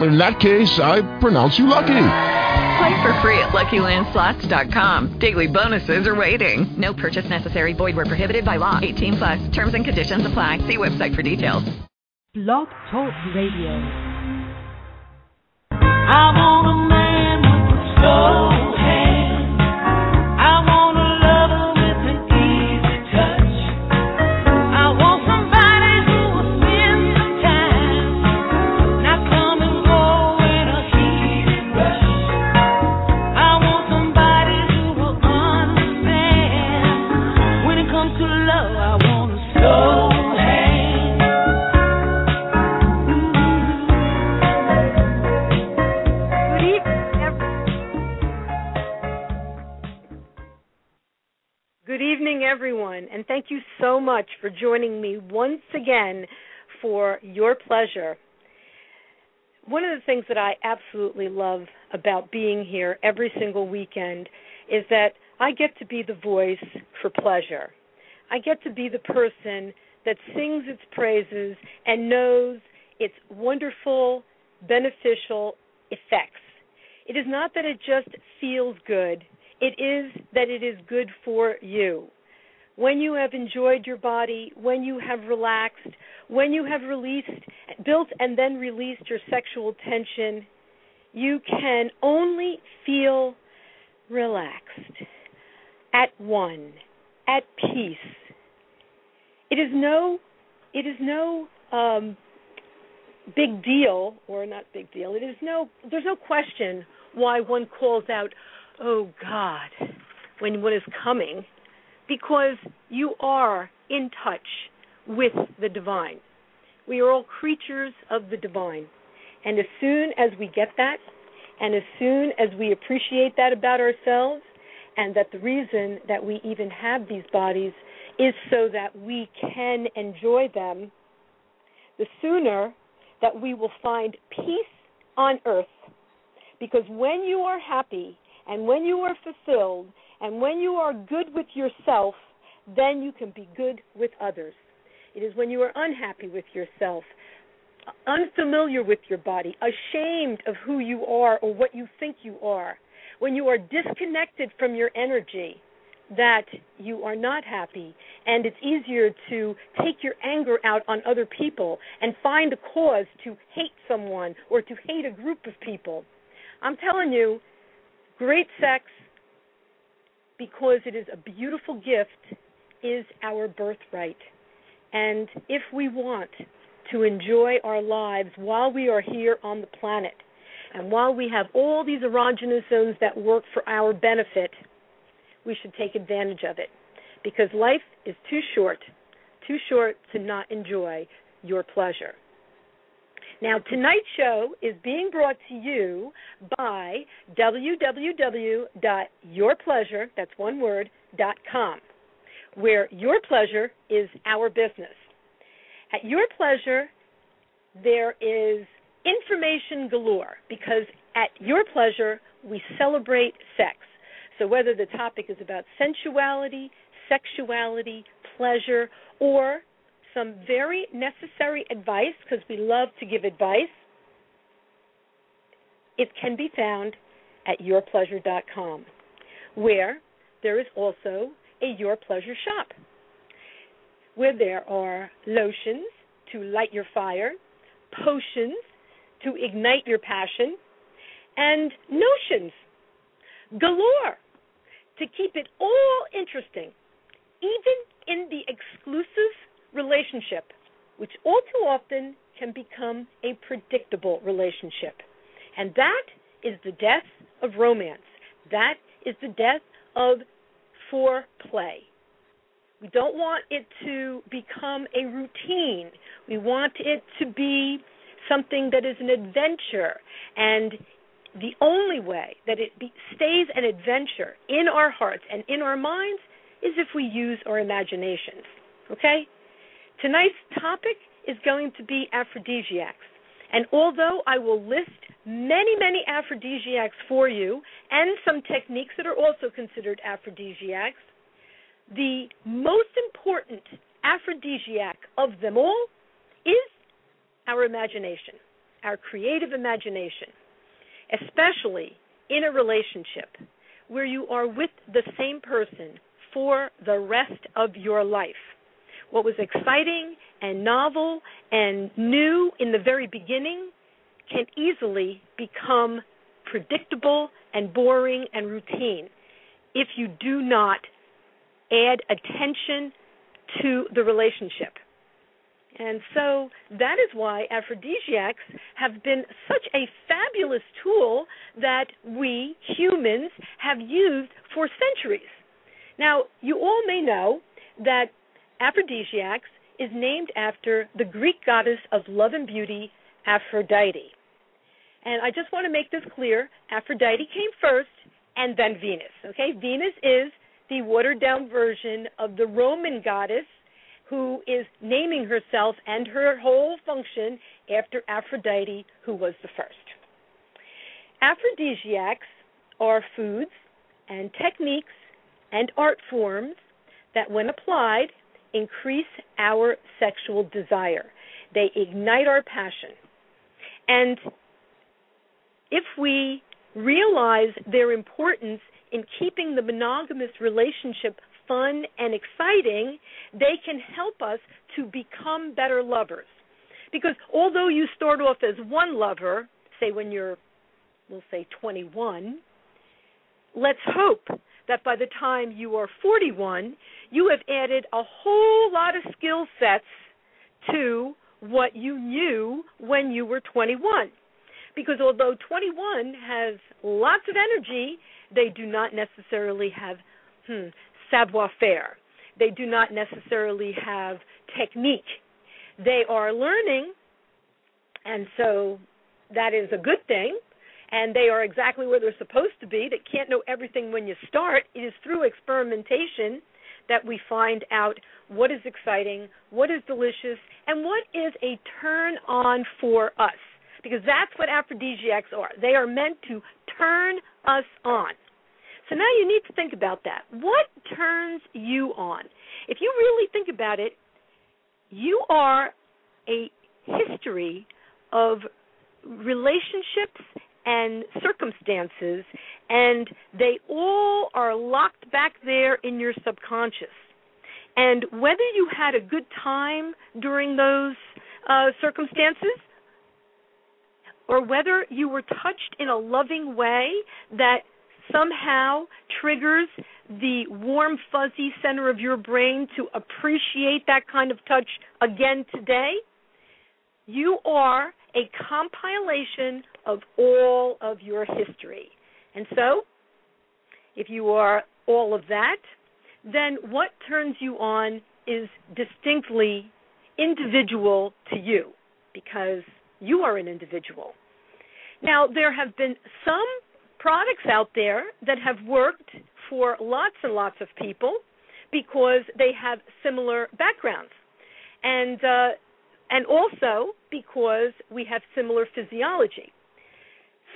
In that case, I pronounce you lucky. Play for free at LuckyLandSlots.com. Daily bonuses are waiting. No purchase necessary. Void where prohibited by law. 18 plus. Terms and conditions apply. See website for details. Blog Talk Radio. I want a man with slow hand. Everyone, and thank you so much for joining me once again for your pleasure. One of the things that I absolutely love about being here every single weekend is that I get to be the voice for pleasure. I get to be the person that sings its praises and knows its wonderful, beneficial effects. It is not that it just feels good, it is that it is good for you. When you have enjoyed your body, when you have relaxed, when you have released, built and then released your sexual tension, you can only feel relaxed, at one, at peace. It is no, it is no um, big deal, or not big deal. It is no, there's no question why one calls out, "Oh God," when one is coming, because you are in touch with the divine. We are all creatures of the divine, and as soon as we get that, and as soon as we appreciate that about ourselves, and that the reason that we even have these bodies is so that we can enjoy them, the sooner that we will find peace on earth. Because when you are happy and when you are fulfilled and when you are good with yourself, then you can be good with others. It is when you are unhappy with yourself, unfamiliar with your body, ashamed of who you are or what you think you are, when you are disconnected from your energy, that you are not happy and it's easier to take your anger out on other people and find a cause to hate someone or to hate a group of people. I'm telling you, great sex, because it is a beautiful gift, is our birthright. And if we want to enjoy our lives while we are here on the planet, and while we have all these erogenous zones that work for our benefit, we should take advantage of it. Because life is too short, too short to not enjoy your pleasure. Now, tonight's show is being brought to you by www.yourpleasure, that's one word, com, where your pleasure is our business. At Your Pleasure, there is information galore because at Your Pleasure, we celebrate sex. So, whether the topic is about sensuality, sexuality, pleasure, or some very necessary advice, because we love to give advice, it can be found at yourpleasure.com, where there is also a Your Pleasure shop, where there are lotions to light your fire, potions to ignite your passion, and notions galore to keep it all interesting, even in the exclusive relationship, which all too often can become a predictable relationship. And that is the death of romance. That is the death of foreplay. We don't want it to become a routine. We want it to be something that is an adventure. And the only way that it be, stays an adventure in our hearts and in our minds is if we use our imaginations. Okay? Tonight's topic is going to be aphrodisiacs. And although I will list many, many aphrodisiacs for you and some techniques that are also considered aphrodisiacs, the most important aphrodisiac of them all is our imagination, our creative imagination, especially in a relationship where you are with the same person for the rest of your life. What was exciting and novel and new in the very beginning can easily become predictable and boring and routine if you do not add attention to the relationship. And so that is why aphrodisiacs have been such a fabulous tool that we humans have used for centuries. Now, you all may know that aphrodisiacs is named after the Greek goddess of love and beauty, Aphrodite. And I just want to make this clear Aphrodite came first and then Venus. Okay? Venus is the watered down version of the Roman goddess who is naming herself and her whole function after Aphrodite, who was the first. Aphrodisiacs are foods and techniques and art forms that, when applied, increase our sexual desire. They ignite our passion. And if we realize their importance in keeping the monogamous relationship fun and exciting, they can help us to become better lovers. Because although you start off as one lover, say when you're, we'll say 21, let's hope that by the time you are 41, you have added a whole lot of skill sets to what you knew when you were 21. Because although 21 has lots of energy, they do not necessarily have hmm, savoir faire. They do not necessarily have technique. They are learning, and so that is a good thing. And they are exactly where they're supposed to be. They can't know everything when you start. It is through experimentation that we find out what is exciting, what is delicious, and what is a turn on for us. Because that's what aphrodisiacs are. They are meant to turn us on. So now you need to think about that. What turns you on? If you really think about it, you are a history of relationships and circumstances, and they all are locked back there in your subconscious. And whether you had a good time during those uh, circumstances, or whether you were touched in a loving way that somehow triggers the warm, fuzzy center of your brain to appreciate that kind of touch again today, you are a compilation of all of your history. And so, if you are all of that, then what turns you on is distinctly individual to you because you are an individual. Now, there have been some products out there that have worked for lots and lots of people because they have similar backgrounds. And uh, and also because we have similar physiology.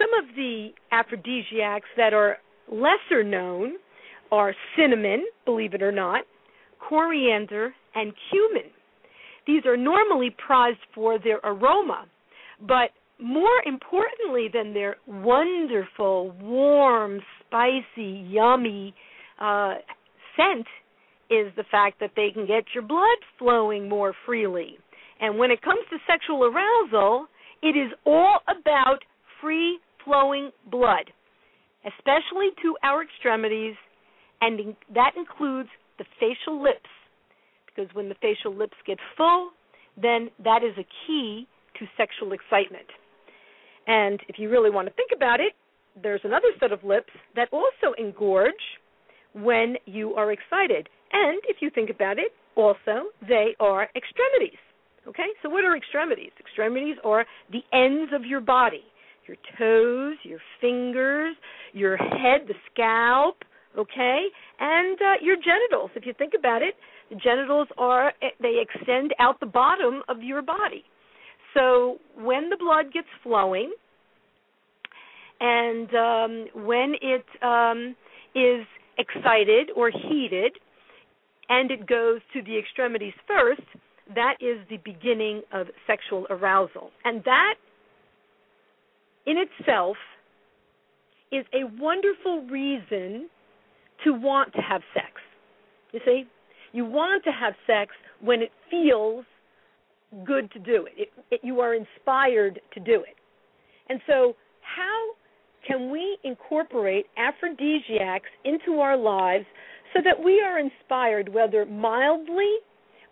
Some of the aphrodisiacs that are lesser known are cinnamon, believe it or not, coriander, and cumin. These are normally prized for their aroma, but more importantly than their wonderful, warm, spicy, yummy uh, scent is the fact that they can get your blood flowing more freely. And when it comes to sexual arousal, it is all about free flowing blood, especially to our extremities, and that includes the facial lips. Because when the facial lips get full, then that is a key to sexual excitement. And if you really want to think about it, there's another set of lips that also engorge when you are excited. And if you think about it, also they are extremities. Okay? So what are extremities? Extremities are the ends of your body. Your toes, your fingers, your head, the scalp, okay? And uh, your genitals. If you think about it, The genitals are they extend out the bottom of your body. So when the blood gets flowing, and um, when it um, is excited or heated, and it goes to the extremities first, that is the beginning of sexual arousal. And that in itself is a wonderful reason to want to have sex. You see? You want to have sex when it feels good to do it. It, it. You are inspired to do it. And so, how can we incorporate aphrodisiacs into our lives so that we are inspired, whether mildly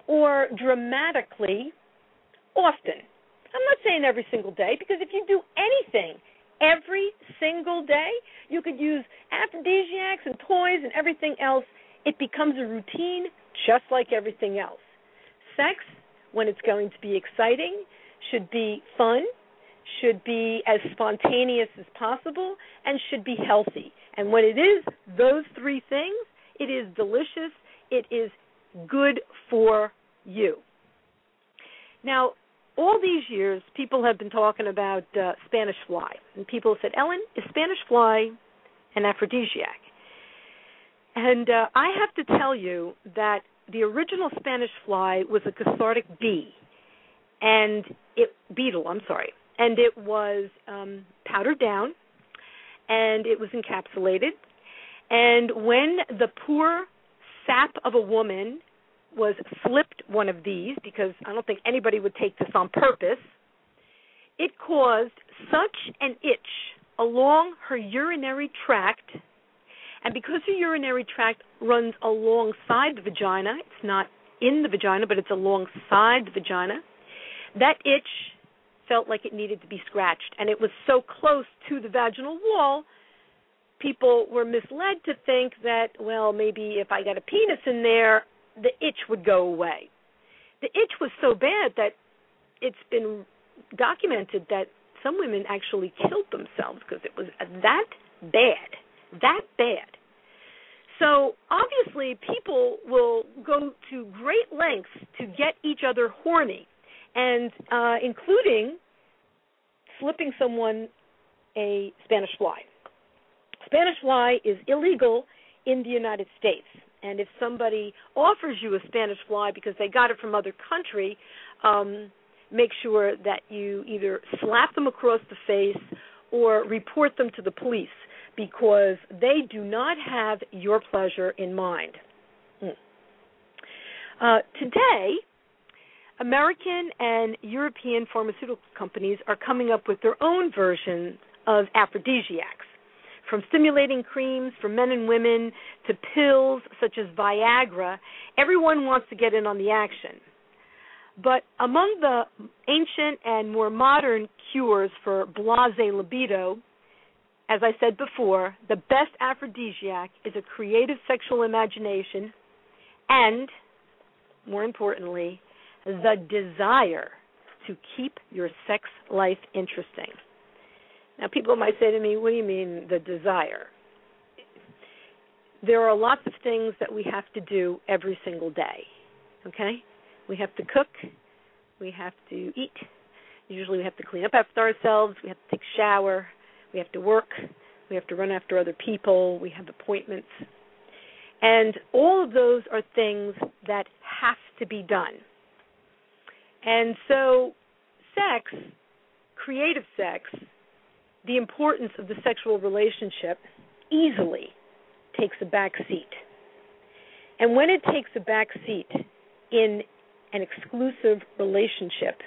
or dramatically, often? I'm not saying every single day, because if you do anything every single day, you could use aphrodisiacs and toys and everything else. It becomes a routine just like everything else. Sex, when it's going to be exciting, should be fun, should be as spontaneous as possible, and should be healthy. And when it is those three things, it is delicious, it is good for you. Now, all these years, people have been talking about uh, Spanish fly, and people said, "Ellen, is Spanish fly an aphrodisiac?" And uh, I have to tell you that the original Spanish fly was a cathartic bee, and it beetle. I'm sorry, and it was um, powdered down, and it was encapsulated. And when the poor sap of a woman was slipped one of these because I don't think anybody would take this on purpose. It caused such an itch along her urinary tract, and because her urinary tract runs alongside the vagina, it's not in the vagina, but it's alongside the vagina, that itch felt like it needed to be scratched, and it was so close to the vaginal wall. People were misled to think that, well, maybe if I got a penis in there, the itch would go away. The itch was so bad that it's been documented that some women actually killed themselves because it was that bad, that bad. So obviously, people will go to great lengths to get each other horny, and uh, including slipping someone a Spanish fly. Spanish fly is illegal in the United States. And if somebody offers you a Spanish fly because they got it from other country, um, make sure that you either slap them across the face or report them to the police because they do not have your pleasure in mind. Hmm. Uh, today, American and European pharmaceutical companies are coming up with their own version of aphrodisiacs from stimulating creams for men and women to pills such as Viagra, everyone wants to get in on the action. But among the ancient and more modern cures for blase libido, as I said before, the best aphrodisiac is a creative sexual imagination and, more importantly, the desire to keep your sex life interesting. Now, people might say to me, What do you mean, the desire? There are lots of things that we have to do every single day. Okay? We have to cook, we have to eat, usually we have to clean up after ourselves, we have to take a shower, we have to work, we have to run after other people, we have appointments. And all of those are things that have to be done. And so, sex, creative sex, the importance of the sexual relationship easily takes a back seat. And when it takes a back seat in an exclusive relationship,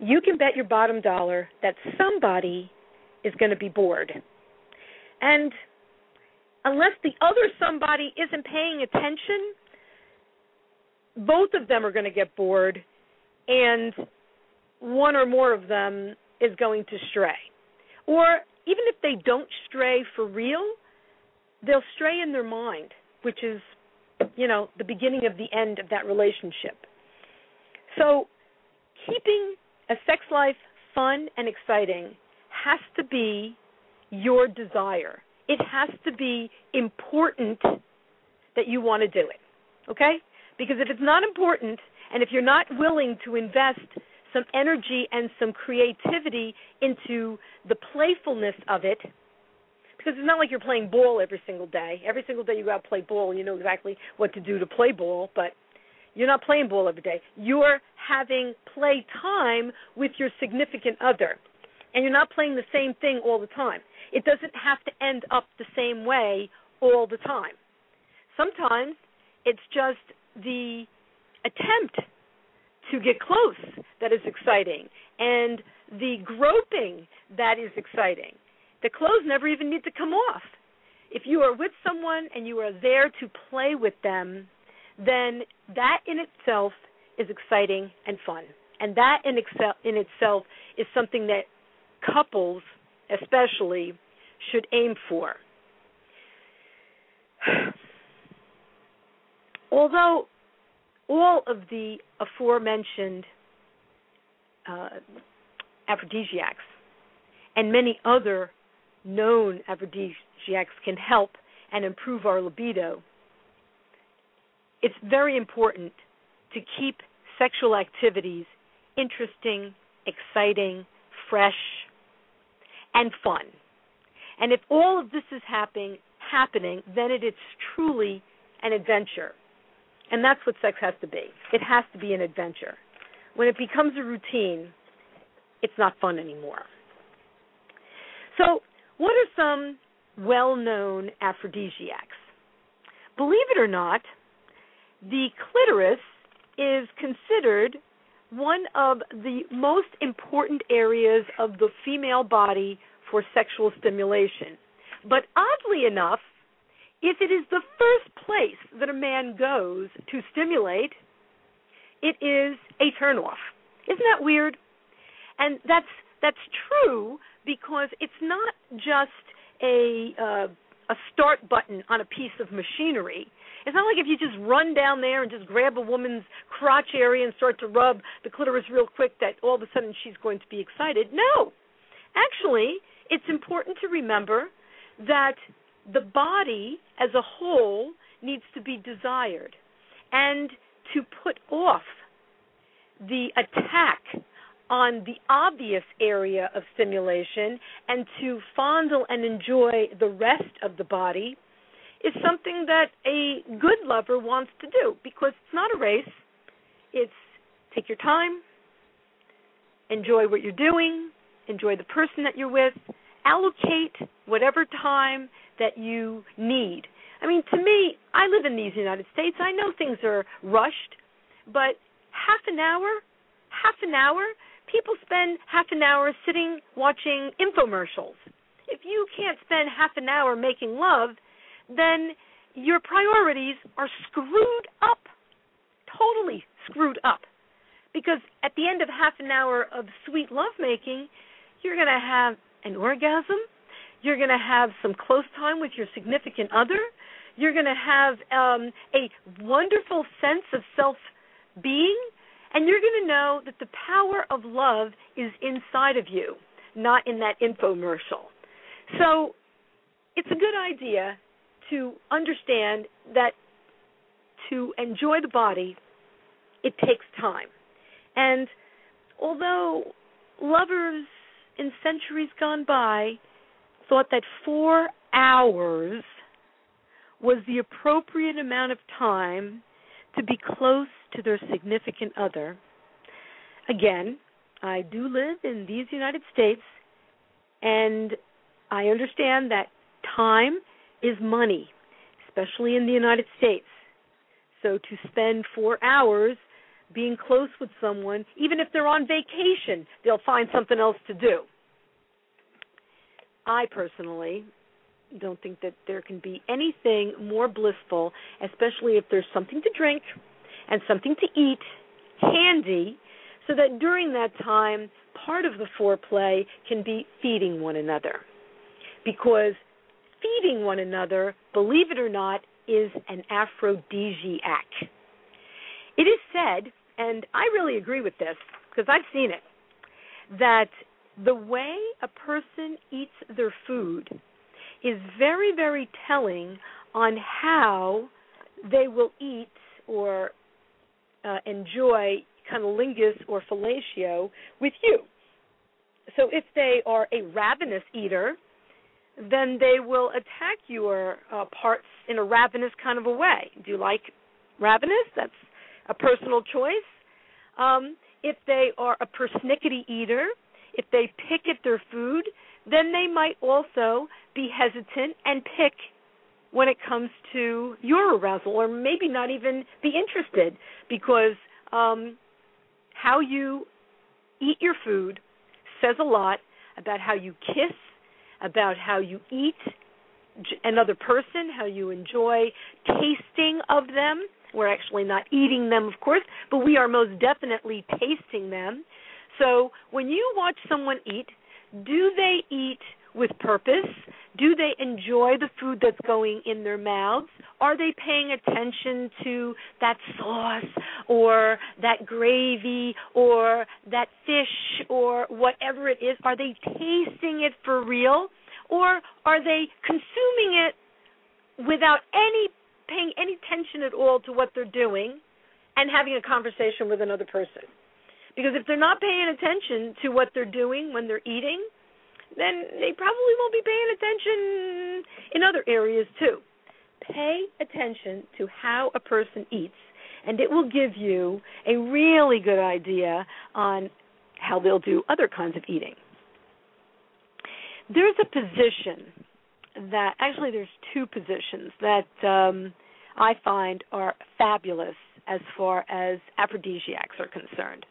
you can bet your bottom dollar that somebody is going to be bored. And unless the other somebody isn't paying attention, both of them are going to get bored, and one or more of them is going to stray. Or even if they don't stray for real, they'll stray in their mind, which is, you know, the beginning of the end of that relationship. So, keeping a sex life fun and exciting has to be your desire. It has to be important that you want to do it. Okay? Because if it's not important and if you're not willing to invest some energy and some creativity into the playfulness of it, because it's not like you're playing ball every single day. Every single day you go out and play ball and you know exactly what to do to play ball, but you're not playing ball every day. You're having play time with your significant other. And you're not playing the same thing all the time. It doesn't have to end up the same way all the time. Sometimes it's just the attempt to get close that is exciting and the groping that is exciting. The clothes never even need to come off. If you are with someone and you are there to play with them, then that in itself is exciting and fun. And that in, excel, in itself is something that couples, especially, should aim for. Although all of the aforementioned uh, aphrodisiacs and many other known aphrodisiacs can help and improve our libido, it's very important to keep sexual activities interesting, exciting, fresh, and fun. And if all of this is happening, happening, then it is truly an adventure. And that's what sex has to be. It has to be an adventure. When it becomes a routine, it's not fun anymore. So, what are some well known aphrodisiacs? Believe it or not, the clitoris is considered one of the most important areas of the female body for sexual stimulation. But oddly enough, if it is the first place that a man goes to stimulate, it is a turnoff. Isn't that weird? And that's that's true because it's not just a uh, a start button on a piece of machinery. It's not like if you just run down there and just grab a woman's crotch area and start to rub the clitoris real quick that all of a sudden she's going to be excited. No. Actually, it's important to remember that the body as a whole needs to be desired and to put off the attack on the obvious area of stimulation and to fondle and enjoy the rest of the body is something that a good lover wants to do because it's not a race. It's take your time, enjoy what you're doing, enjoy the person that you're with, allocate whatever time that you need. I mean, to me, I live in these United States. I know things are rushed, but half an hour, half an hour, people spend half an hour sitting watching infomercials. If you can't spend half an hour making love, then your priorities are screwed up. Totally screwed up. Because at the end of half an hour of sweet lovemaking, you're going to have an orgasm. You're going to have some close time with your significant other. You're going to have um, a wonderful sense of self being. And you're going to know that the power of love is inside of you, not in that infomercial. So it's a good idea to understand that to enjoy the body, it takes time. And although lovers in centuries gone by thought that four hours was the appropriate amount of time to be close to their significant other, again, I do live in these United States, and I understand that time is money, especially in the United States. So to spend four hours being close with someone, even if they're on vacation, they'll find something else to do. I personally don't think that there can be anything more blissful, especially if there's something to drink and something to eat handy, so that during that time, part of the foreplay can be feeding one another. Because feeding one another, believe it or not, is an aphrodisiac. It is said, and I really agree with this because I've seen it, that the way a person eats their food is very, very telling on how they will eat or uh, enjoy cunnilingus or fellatio with you. So if they are a ravenous eater, then they will attack your uh, parts in a ravenous kind of a way. Do you like ravenous? That's a personal choice. Um, if they are a persnickety eater, if they pick at their food, then they might also be hesitant and pick when it comes to your arousal, or maybe not even be interested because um, how you eat your food says a lot about how you kiss, about how you eat another person, how you enjoy tasting of them. We're actually not eating them, of course, but we are most definitely tasting them. So when you watch someone eat, do they eat with purpose? Do they enjoy the food that's going in their mouths? Are they paying attention to that sauce or that gravy or that fish or whatever it is? Are they tasting it for real? Or are they consuming it without any paying any attention at all to what they're doing and having a conversation with another person? Because if they're not paying attention to what they're doing when they're eating, then they probably won't be paying attention in other areas too. Pay attention to how a person eats, and it will give you a really good idea on how they'll do other kinds of eating. There's a position that actually there's two positions that um, I find are fabulous as far as aphrodisiacs are concerned.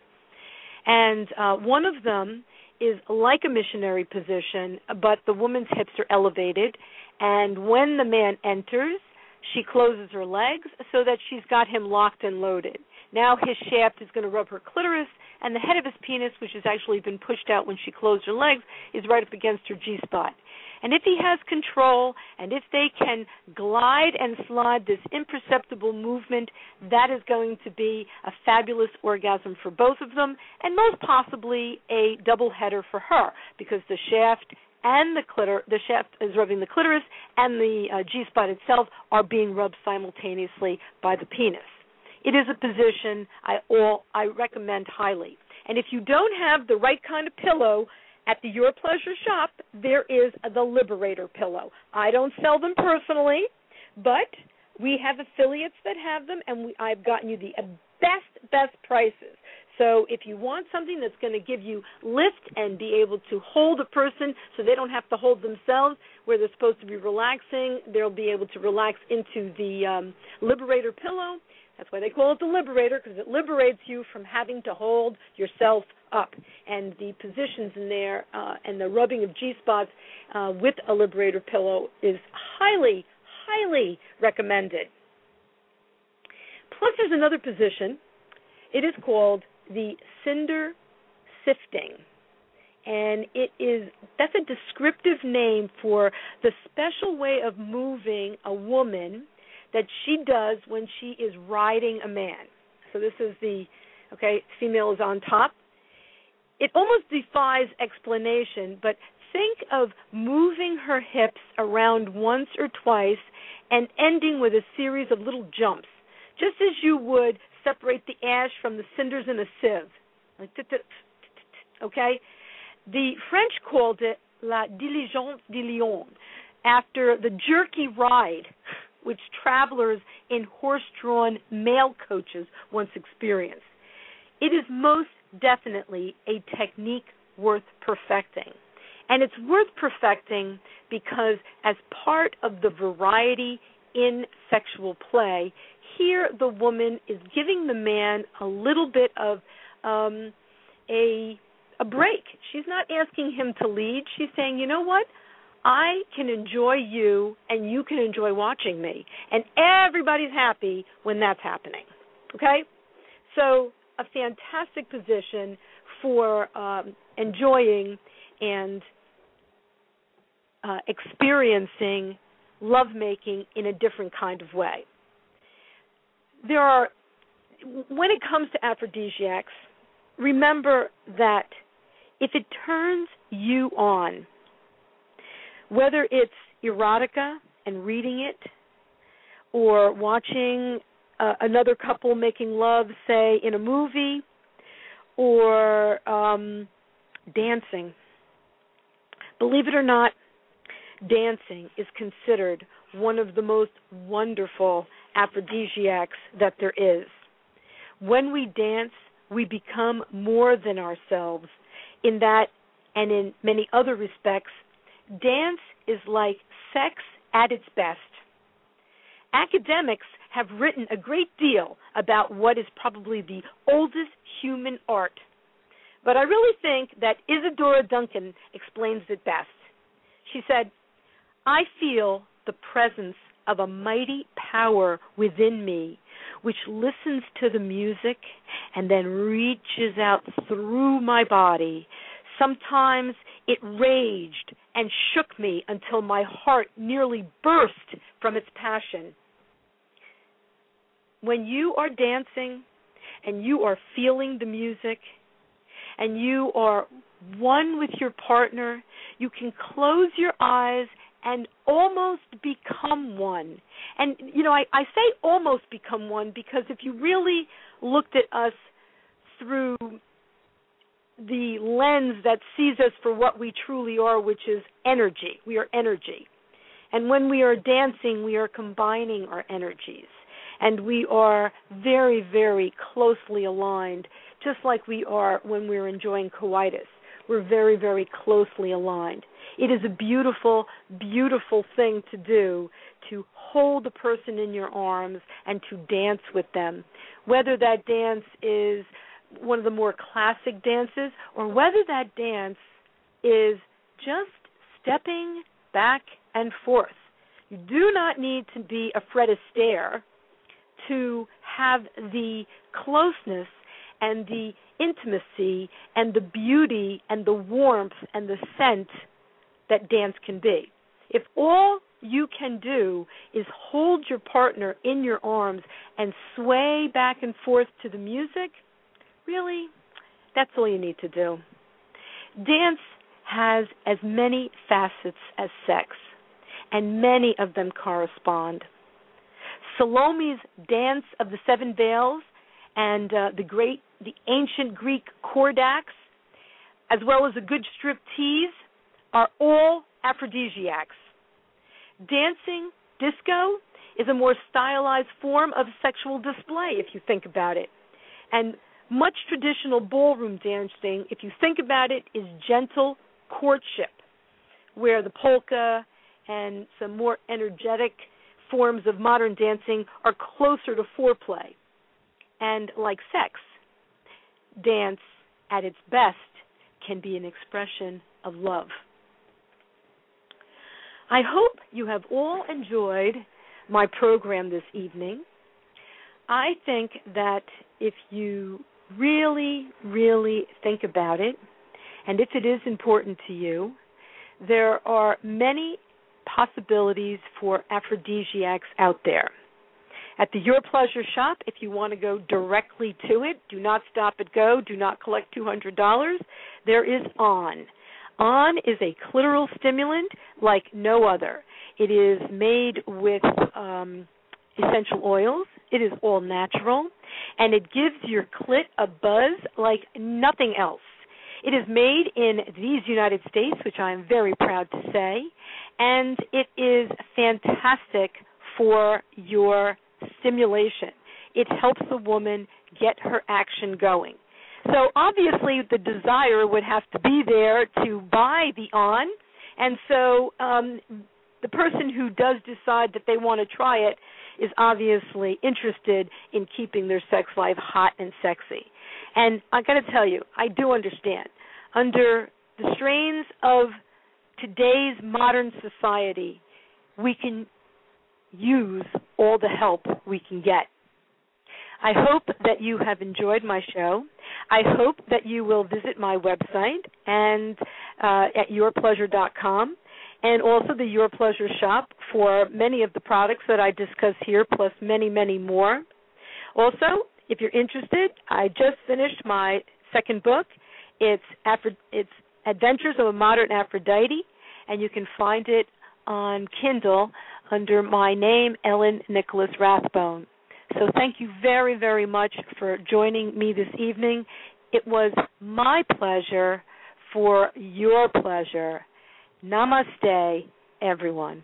And uh, one of them is like a missionary position, but the woman's hips are elevated, and when the man enters, she closes her legs so that she's got him locked and loaded. Now his shaft is going to rub her clitoris, and the head of his penis, which has actually been pushed out when she closed her legs, is right up against her G spot. And if he has control and if they can glide and slide this imperceptible movement, that is going to be a fabulous orgasm for both of them and most possibly a double header for her because the shaft and the clitor the shaft is rubbing the clitoris and the uh, G spot itself are being rubbed simultaneously by the penis. It is a position I all I recommend highly. And if you don't have the right kind of pillow at the Your Pleasure shop, there is the Liberator pillow. I don't sell them personally, but we have affiliates that have them, and we, I've gotten you the best, best prices. So if you want something that's going to give you lift and be able to hold a person so they don't have to hold themselves where they're supposed to be relaxing, they'll be able to relax into the um, Liberator pillow. That's why they call it the Liberator because it liberates you from having to hold yourself up. And the positions in there uh, and the rubbing of G spots uh, with a Liberator pillow is highly, highly recommended. Plus, there's another position. It is called the cinder sifting and it is that's a descriptive name for the special way of moving a woman that she does when she is riding a man. So this is the okay, female is on top. It almost defies explanation, but think of moving her hips around once or twice and ending with a series of little jumps, just as you would separate the ash from the cinders in a sieve. Okay? The French called it la diligence de Lyon, after the jerky ride which travelers in horse drawn mail coaches once experienced. It is most definitely a technique worth perfecting. And it's worth perfecting because, as part of the variety in sexual play, here the woman is giving the man a little bit of um, a a break. She's not asking him to lead. She's saying, you know what? I can enjoy you and you can enjoy watching me. And everybody's happy when that's happening. Okay? So, a fantastic position for um, enjoying and uh, experiencing lovemaking in a different kind of way. There are, when it comes to aphrodisiacs, remember that if it turns you on, whether it's erotica and reading it, or watching uh, another couple making love, say in a movie, or um, dancing. Believe it or not, dancing is considered one of the most wonderful aphrodisiacs that there is. When we dance, we become more than ourselves in that and in many other respects. Dance is like sex at its best. Academics have written a great deal about what is probably the oldest human art. But I really think that Isadora Duncan explains it best. She said, I feel the presence of a mighty power within me which listens to the music and then reaches out through my body. Sometimes it raged and shook me until my heart nearly burst from its passion. When you are dancing and you are feeling the music and you are one with your partner, you can close your eyes and almost become one. And you know, I, I say almost become one because if you really looked at us through the lens that sees us for what we truly are, which is energy. We are energy. And when we are dancing, we are combining our energies. And we are very, very closely aligned, just like we are when we're enjoying coitus. We're very, very closely aligned. It is a beautiful, beautiful thing to do to hold the person in your arms and to dance with them. Whether that dance is one of the more classic dances or whether that dance is just stepping back and forth. You do not need to be a Fred Astaire to have the closeness and the intimacy and the beauty and the warmth and the scent that dance can be. If all you can do is hold your partner in your arms and sway back and forth to the music, really, that's all you need to do. Dance has as many facets as sex, and many of them correspond. Salome's Dance of the Seven Veils and uh, the great, the ancient Greek Cordax, as well as a good strip tease, are all aphrodisiacs. Dancing, disco, is a more stylized form of sexual display if you think about it. And much traditional ballroom dancing, if you think about it, is gentle courtship, where the polka and some more energetic forms of modern dancing are closer to foreplay. And like sex, dance at its best can be an expression of love. I hope you have all enjoyed my program this evening. I think that if you really, really think about it, and if it is important to you, there are many possibilities for aphrodisiacs out there. At the Your Pleasure shop, if you want to go directly to it, do not stop at go, do not collect $200. There is On. On is a clitoral stimulant like no other. It is made with um, essential oils. It is all natural, and it gives your clit a buzz like nothing else. It is made in these United States, which I am very proud to say, and it is fantastic for your stimulation. It helps the woman get her action going. So obviously, the desire would have to be there to buy the on, and so um, the person who does decide that they want to try it is obviously interested in keeping their sex life hot and sexy. And I got to tell you, I do understand. Under the strains of today's modern society, we can use all the help we can get. I hope that you have enjoyed my show. I hope that you will visit my website and uh, at yourpleasure.com and also the Your Pleasure shop for many of the products that I discuss here, plus many, many more. Also, if you're interested, I just finished my second book. It's it's Adventures of a Modern Aphrodite, and you can find it on Kindle under my name, Ellen Nicolas Rathbone. So thank you very, very much for joining me this evening. It was my pleasure for your pleasure. Namaste, everyone.